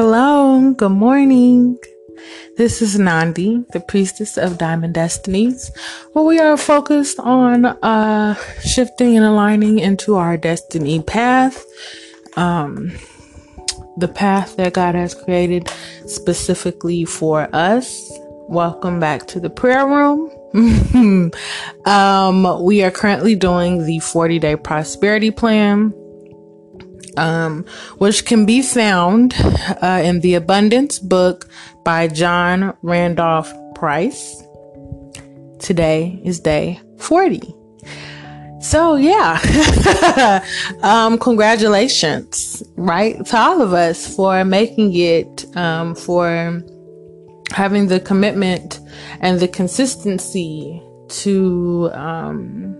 Hello, good morning. This is Nandi, the priestess of Diamond Destinies, where we are focused on uh, shifting and aligning into our destiny path, um, the path that God has created specifically for us. Welcome back to the prayer room. um, we are currently doing the 40 day prosperity plan um, which can be found uh, in the Abundance book by John Randolph Price. Today is day 40. So, yeah, um, congratulations, right, to all of us for making it, um, for having the commitment and the consistency to um,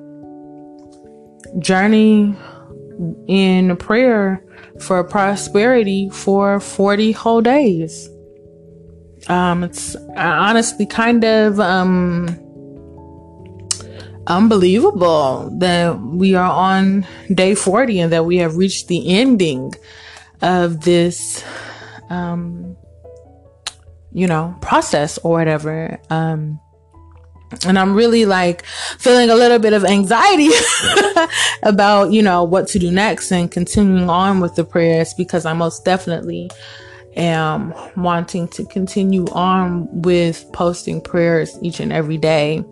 journey in prayer for prosperity for 40 whole days. Um, it's honestly kind of um, unbelievable that we are on day 40 and that we have reached the ending of this, um, you know, process or whatever. Um, and I'm really like feeling a little bit of anxiety about, you know, what to do next and continuing on with the prayers because I most definitely am wanting to continue on with posting prayers each and every day.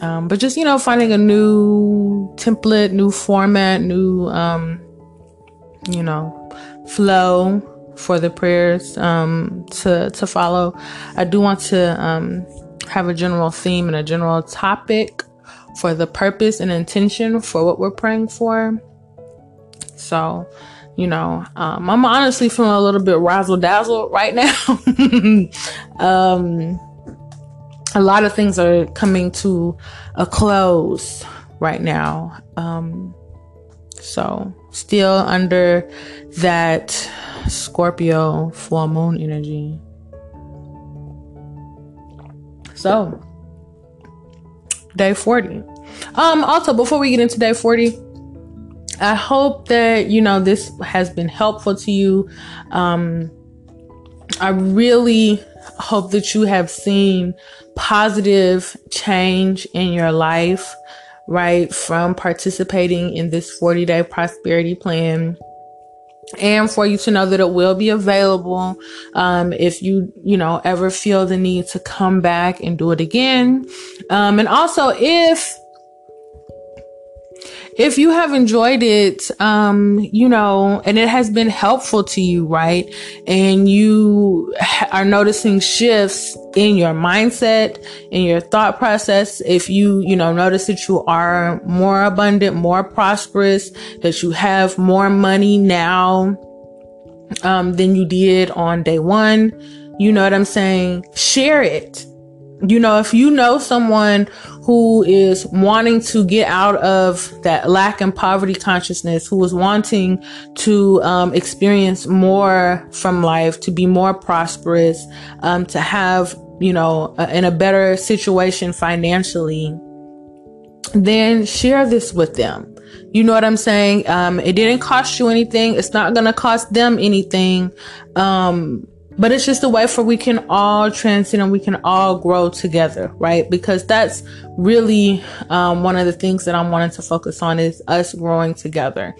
Um, but just, you know, finding a new template, new format, new, um, you know, flow for the prayers, um, to, to follow. I do want to, um, have a general theme and a general topic for the purpose and intention for what we're praying for. So, you know, um, I'm honestly feeling a little bit razzle dazzle right now. um, a lot of things are coming to a close right now. Um, so, still under that Scorpio full moon energy. So, day 40. Um, also, before we get into day 40, I hope that, you know, this has been helpful to you. Um, I really hope that you have seen positive change in your life, right? From participating in this 40 day prosperity plan and for you to know that it will be available um, if you you know ever feel the need to come back and do it again. Um, and also if if you have enjoyed it, um, you know, and it has been helpful to you, right? And you are noticing shifts in your mindset, in your thought process. If you, you know, notice that you are more abundant, more prosperous, that you have more money now, um, than you did on day one. You know what I'm saying? Share it you know, if you know someone who is wanting to get out of that lack and poverty consciousness, who is wanting to um, experience more from life, to be more prosperous, um, to have, you know, a, in a better situation financially, then share this with them. You know what I'm saying? Um, it didn't cost you anything. It's not going to cost them anything. Um, but it's just a way for we can all transcend and we can all grow together, right? Because that's really um, one of the things that I'm wanting to focus on is us growing together,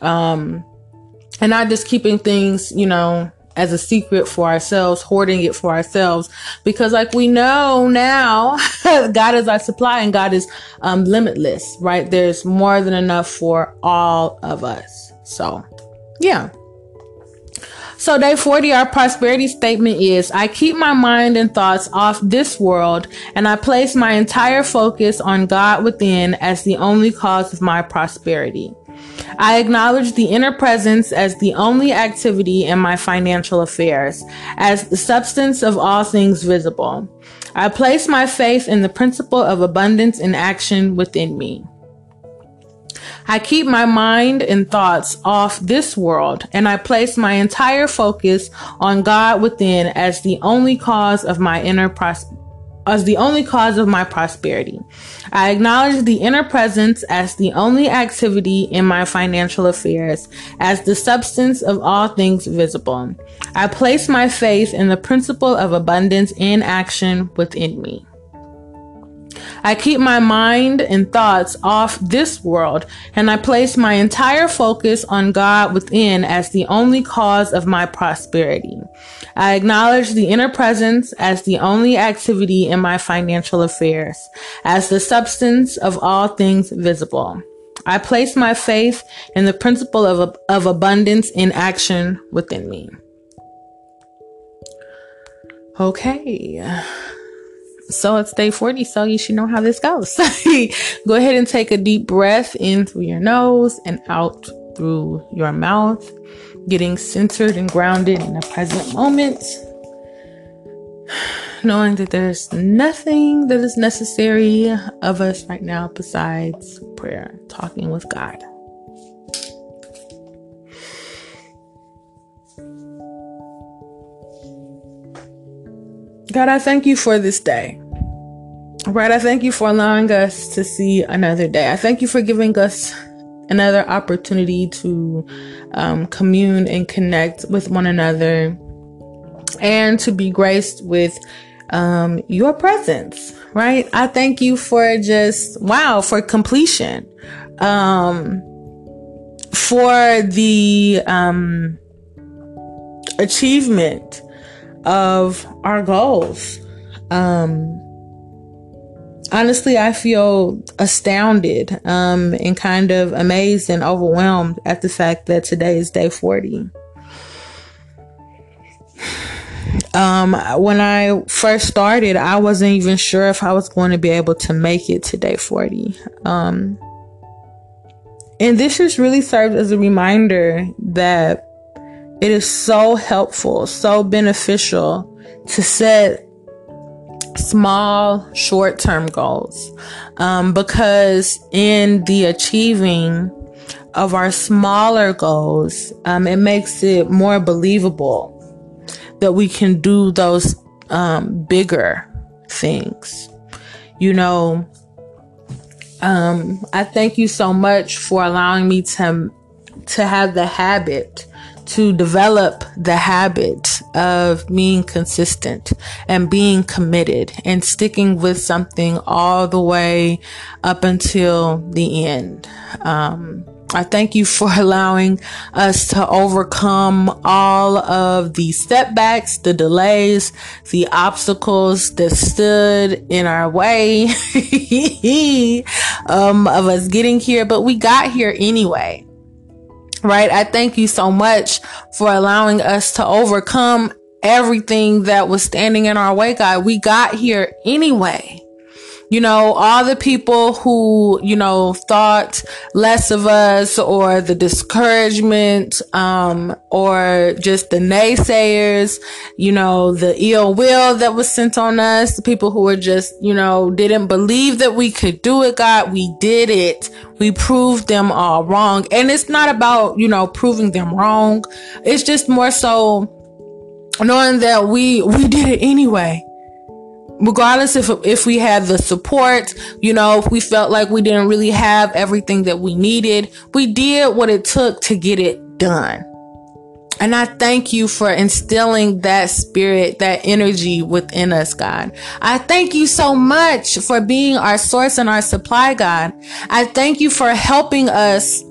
um, and not just keeping things, you know, as a secret for ourselves, hoarding it for ourselves. Because like we know now, God is our supply and God is um, limitless, right? There's more than enough for all of us. So, yeah. So day 40, our prosperity statement is, I keep my mind and thoughts off this world and I place my entire focus on God within as the only cause of my prosperity. I acknowledge the inner presence as the only activity in my financial affairs, as the substance of all things visible. I place my faith in the principle of abundance in action within me. I keep my mind and thoughts off this world and I place my entire focus on God within as the only cause of my inner pros- as the only cause of my prosperity. I acknowledge the inner presence as the only activity in my financial affairs, as the substance of all things visible. I place my faith in the principle of abundance in action within me. I keep my mind and thoughts off this world, and I place my entire focus on God within as the only cause of my prosperity. I acknowledge the inner presence as the only activity in my financial affairs, as the substance of all things visible. I place my faith in the principle of, of abundance in action within me. Okay. So it's day 40, so you should know how this goes. Go ahead and take a deep breath in through your nose and out through your mouth, getting centered and grounded in the present moment. Knowing that there's nothing that is necessary of us right now besides prayer, talking with God. God, I thank you for this day. Right, I thank you for allowing us to see another day. I thank you for giving us another opportunity to um, commune and connect with one another and to be graced with um, your presence, right? I thank you for just, wow, for completion, um, for the um, achievement of our goals. Um, honestly, I feel astounded um, and kind of amazed and overwhelmed at the fact that today is day 40. Um, when I first started, I wasn't even sure if I was going to be able to make it to day 40. Um, and this just really served as a reminder that it is so helpful, so beneficial to set small, short term goals. Um, because in the achieving of our smaller goals, um, it makes it more believable that we can do those um, bigger things. You know, um, I thank you so much for allowing me to to have the habit to develop the habit of being consistent and being committed and sticking with something all the way up until the end. Um, I thank you for allowing us to overcome all of the setbacks, the delays, the obstacles that stood in our way um, of us getting here, but we got here anyway right? I thank you so much for allowing us to overcome everything that was standing in our way, God. We got here anyway. You know, all the people who, you know, thought less of us or the discouragement, um, or just the naysayers, you know, the ill will that was sent on us, the people who were just, you know, didn't believe that we could do it, God, we did it. We proved them all wrong. And it's not about, you know, proving them wrong. It's just more so knowing that we, we did it anyway regardless if if we had the support, you know, if we felt like we didn't really have everything that we needed, we did what it took to get it done. And I thank you for instilling that spirit, that energy within us, God. I thank you so much for being our source and our supply, God. I thank you for helping us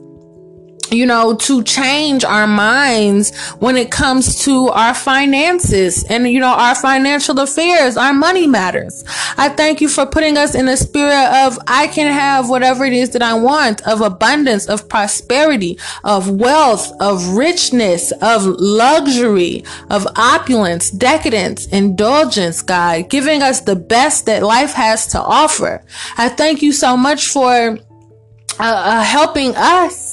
you know, to change our minds when it comes to our finances and, you know, our financial affairs, our money matters. I thank you for putting us in a spirit of, I can have whatever it is that I want, of abundance, of prosperity, of wealth, of richness, of luxury, of opulence, decadence, indulgence, God, giving us the best that life has to offer. I thank you so much for uh, uh, helping us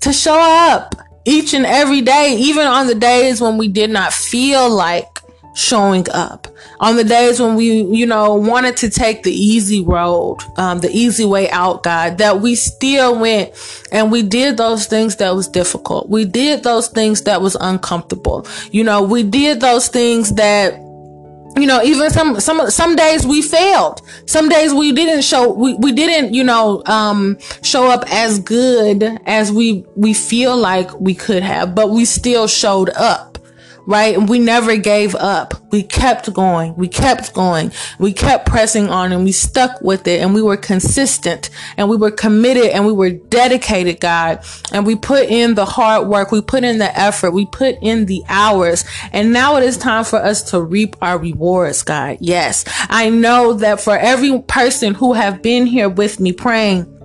to show up each and every day, even on the days when we did not feel like showing up on the days when we you know wanted to take the easy road um, the easy way out god that we still went and we did those things that was difficult. We did those things that was uncomfortable. You know we did those things that you know even some some some days we failed. Some days we didn't show we, we didn't you know um show up as good as we we feel like we could have but we still showed up right? And we never gave up. We kept going. We kept going. We kept pressing on and we stuck with it and we were consistent and we were committed and we were dedicated, God. And we put in the hard work. We put in the effort. We put in the hours. And now it is time for us to reap our rewards, God. Yes. I know that for every person who have been here with me praying,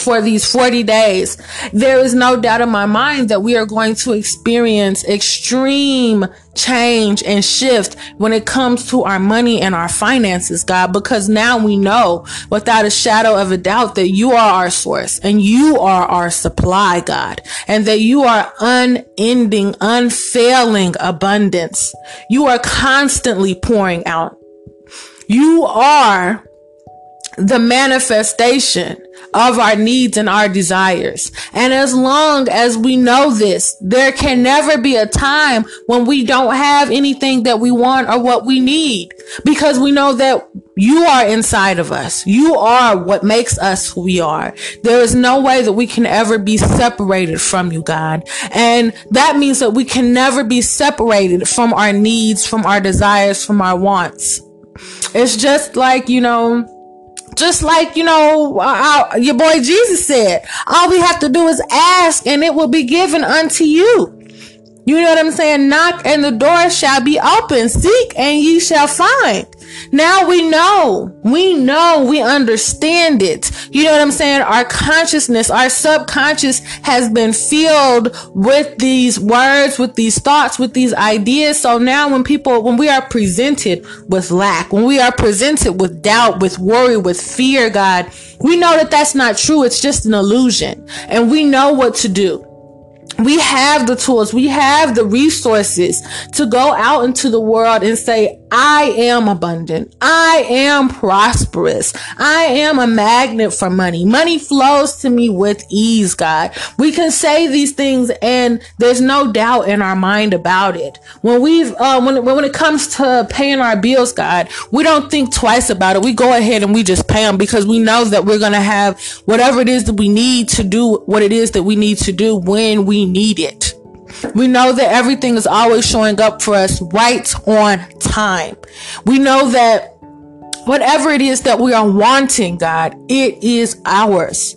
for these 40 days, there is no doubt in my mind that we are going to experience extreme change and shift when it comes to our money and our finances, God, because now we know without a shadow of a doubt that you are our source and you are our supply, God, and that you are unending, unfailing abundance. You are constantly pouring out. You are the manifestation of our needs and our desires. And as long as we know this, there can never be a time when we don't have anything that we want or what we need because we know that you are inside of us. You are what makes us who we are. There is no way that we can ever be separated from you, God. And that means that we can never be separated from our needs, from our desires, from our wants. It's just like, you know, just like, you know, uh, your boy Jesus said, all we have to do is ask and it will be given unto you. You know what I'm saying? Knock and the door shall be open. Seek and ye shall find. Now we know, we know, we understand it. You know what I'm saying? Our consciousness, our subconscious has been filled with these words, with these thoughts, with these ideas. So now when people, when we are presented with lack, when we are presented with doubt, with worry, with fear, God, we know that that's not true. It's just an illusion and we know what to do we have the tools, we have the resources to go out into the world and say, I am abundant. I am prosperous. I am a magnet for money. Money flows to me with ease, God. We can say these things and there's no doubt in our mind about it. When we've, uh, when, when it comes to paying our bills, God, we don't think twice about it. We go ahead and we just pay them because we know that we're going to have whatever it is that we need to do what it is that we need to do when we need it. We know that everything is always showing up for us right on time. We know that whatever it is that we are wanting, God, it is ours.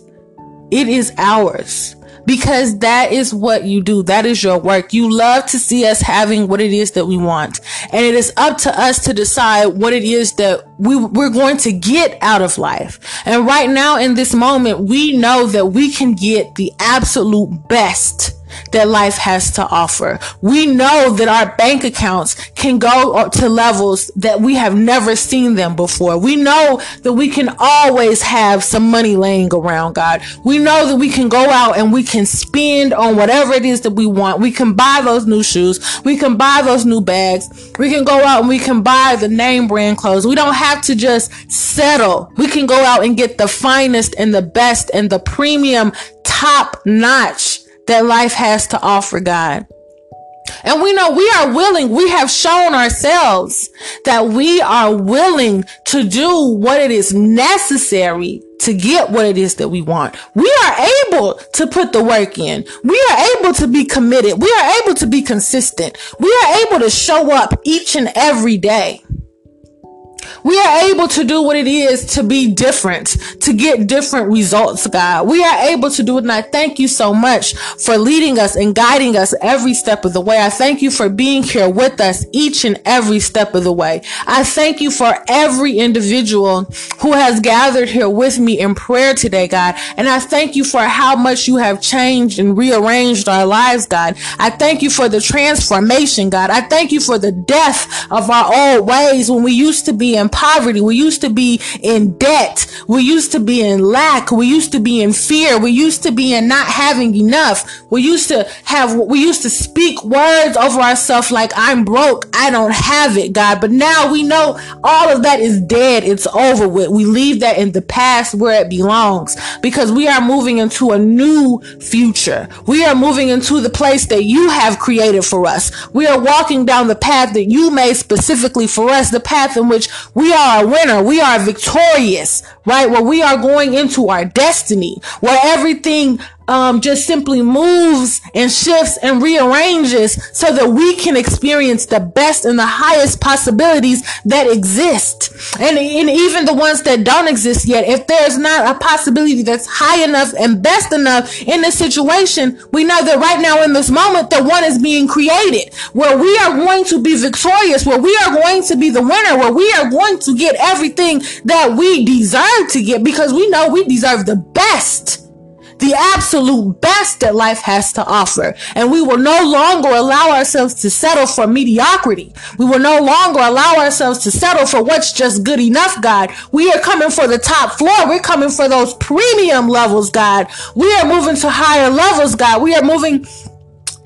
It is ours because that is what you do. That is your work. You love to see us having what it is that we want. And it is up to us to decide what it is that we, we're going to get out of life. And right now in this moment, we know that we can get the absolute best that life has to offer. We know that our bank accounts can go to levels that we have never seen them before. We know that we can always have some money laying around, God. We know that we can go out and we can spend on whatever it is that we want. We can buy those new shoes. We can buy those new bags. We can go out and we can buy the name brand clothes. We don't have to just settle. We can go out and get the finest and the best and the premium top notch that life has to offer, God. And we know we are willing, we have shown ourselves that we are willing to do what it is necessary to get what it is that we want. We are able to put the work in. We are able to be committed. We are able to be consistent. We are able to show up each and every day we are able to do what it is to be different, to get different results, God. We are able to do it. And I thank you so much for leading us and guiding us every step of the way. I thank you for being here with us each and every step of the way. I thank you for every individual who has gathered here with me in prayer today, God. And I thank you for how much you have changed and rearranged our lives, God. I thank you for the transformation, God. I thank you for the death of our old ways when we used to be in poverty. We used to be in debt. We used to be in lack. We used to be in fear. We used to be in not having enough. We used to have, we used to speak words over ourselves like, I'm broke. I don't have it, God. But now we know all of that is dead. It's over with. We leave that in the past where it belongs because we are moving into a new future. We are moving into the place that you have created for us. We are walking down the path that you made specifically for us, the path in which we are a winner. We are victorious, right? Where we are going into our destiny, where everything um, just simply moves and shifts and rearranges so that we can experience the best and the highest possibilities that exist. And, and even the ones that don't exist yet, if there's not a possibility that's high enough and best enough in this situation, we know that right now in this moment, that one is being created. Where we are going to be victorious, where we are going to be the winner, where we are going to get everything that we deserve to get because we know we deserve the best the absolute best that life has to offer. And we will no longer allow ourselves to settle for mediocrity. We will no longer allow ourselves to settle for what's just good enough, God. We are coming for the top floor. We're coming for those premium levels, God. We are moving to higher levels, God. We are moving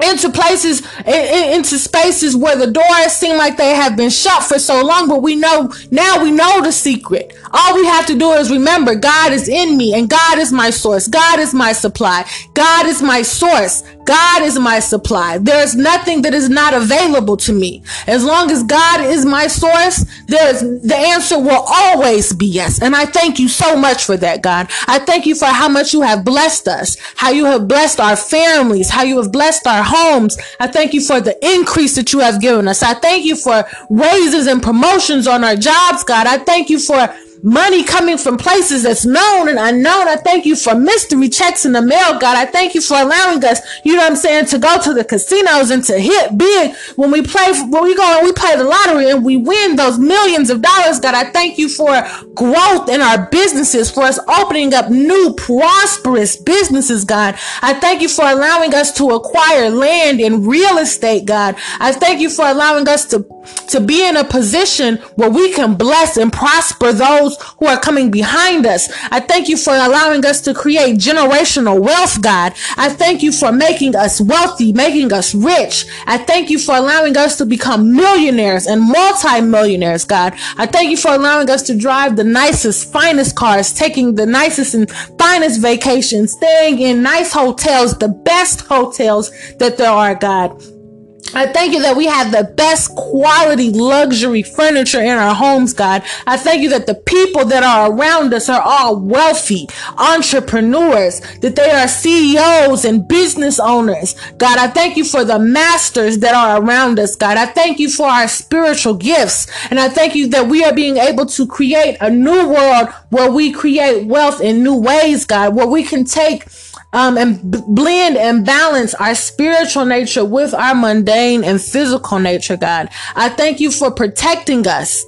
into places into spaces where the doors seem like they have been shut for so long but we know now we know the secret. All we have to do is remember god is in me and god is my source. God is my supply. God is my source God is my supply. There's nothing that is not available to me. As long as God is my source, there's the answer will always be yes. And I thank you so much for that, God. I thank you for how much you have blessed us, how you have blessed our families, how you have blessed our homes. I thank you for the increase that you have given us. I thank you for raises and promotions on our jobs, God. I thank you for money coming from places that's known and unknown. I thank you for mystery checks in the mail, God. I thank you for allowing us, you know what I'm saying, to go to the casinos and to hit big when we play, when we go and we play the lottery and we win those millions of dollars, God. I thank you for growth in our businesses, for us opening up new prosperous businesses, God. I thank you for allowing us to acquire land and real estate, God. I thank you for allowing us to, to be in a position where we can bless and prosper those those who are coming behind us. I thank you for allowing us to create generational wealth, God. I thank you for making us wealthy, making us rich. I thank you for allowing us to become millionaires and multi-millionaires, God. I thank you for allowing us to drive the nicest, finest cars, taking the nicest and finest vacations, staying in nice hotels, the best hotels that there are, God. I thank you that we have the best quality luxury furniture in our homes, God. I thank you that the people that are around us are all wealthy entrepreneurs, that they are CEOs and business owners. God, I thank you for the masters that are around us, God. I thank you for our spiritual gifts. And I thank you that we are being able to create a new world where we create wealth in new ways, God, where we can take um, and b- blend and balance our spiritual nature with our mundane and physical nature, God. I thank you for protecting us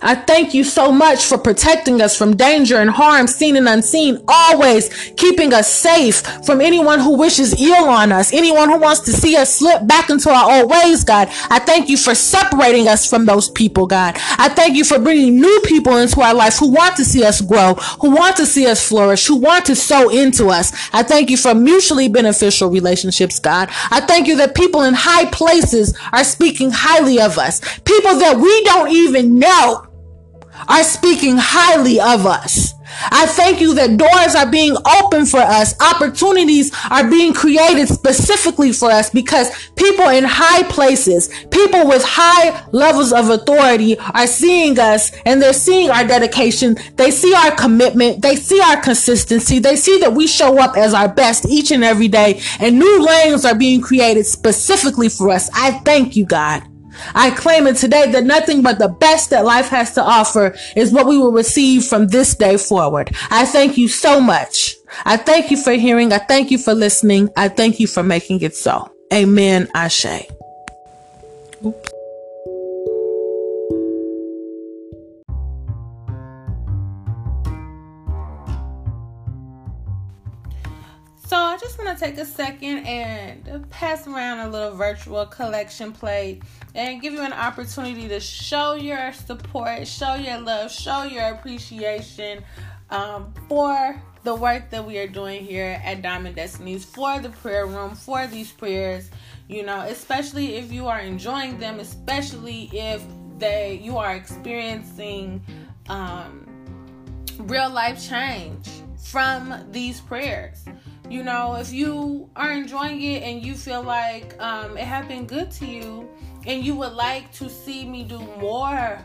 I thank you so much for protecting us from danger and harm, seen and unseen, always keeping us safe from anyone who wishes ill on us, anyone who wants to see us slip back into our old ways, God. I thank you for separating us from those people, God. I thank you for bringing new people into our life who want to see us grow, who want to see us flourish, who want to sow into us. I thank you for mutually beneficial relationships, God. I thank you that people in high places are speaking highly of us, people that we don't even know are speaking highly of us. I thank you that doors are being opened for us. Opportunities are being created specifically for us because people in high places, people with high levels of authority are seeing us and they're seeing our dedication. They see our commitment. They see our consistency. They see that we show up as our best each and every day and new lanes are being created specifically for us. I thank you, God. I claim it today that nothing but the best that life has to offer is what we will receive from this day forward. I thank you so much. I thank you for hearing. I thank you for listening. I thank you for making it so. Amen. Ashe. Oops. Just want to take a second and pass around a little virtual collection plate and give you an opportunity to show your support, show your love, show your appreciation um, for the work that we are doing here at Diamond Destinies, for the prayer room, for these prayers. You know, especially if you are enjoying them, especially if they you are experiencing um, real life change from these prayers. You know, if you are enjoying it and you feel like um, it has been good to you, and you would like to see me do more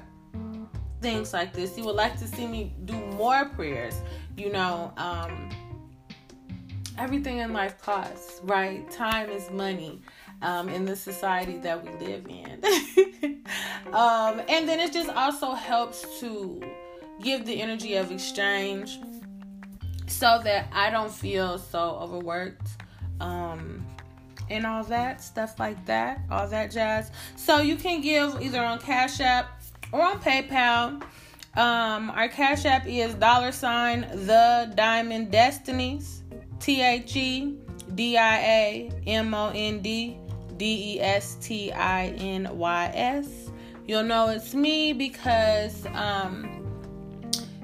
things like this, you would like to see me do more prayers, you know, um, everything in life costs, right? Time is money um, in the society that we live in. um, and then it just also helps to give the energy of exchange so that I don't feel so overworked. Um, and all that stuff like that, all that jazz. So you can give either on Cash App or on PayPal. Um, our Cash App is dollar sign the Diamond Destinies, T H E D I A M O N D D E S T I N Y S. You'll know it's me because um,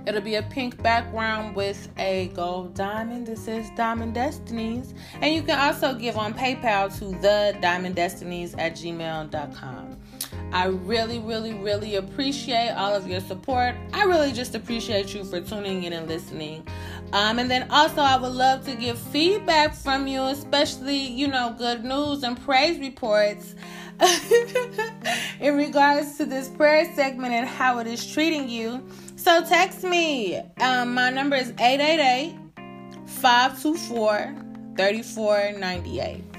It'll be a pink background with a gold diamond that says Diamond Destinies. And you can also give on PayPal to the Diamond Destinies at gmail.com. I really, really, really appreciate all of your support. I really just appreciate you for tuning in and listening. Um, and then also, I would love to get feedback from you, especially, you know, good news and praise reports in regards to this prayer segment and how it is treating you. So text me. Um, my number is 888 524 3498.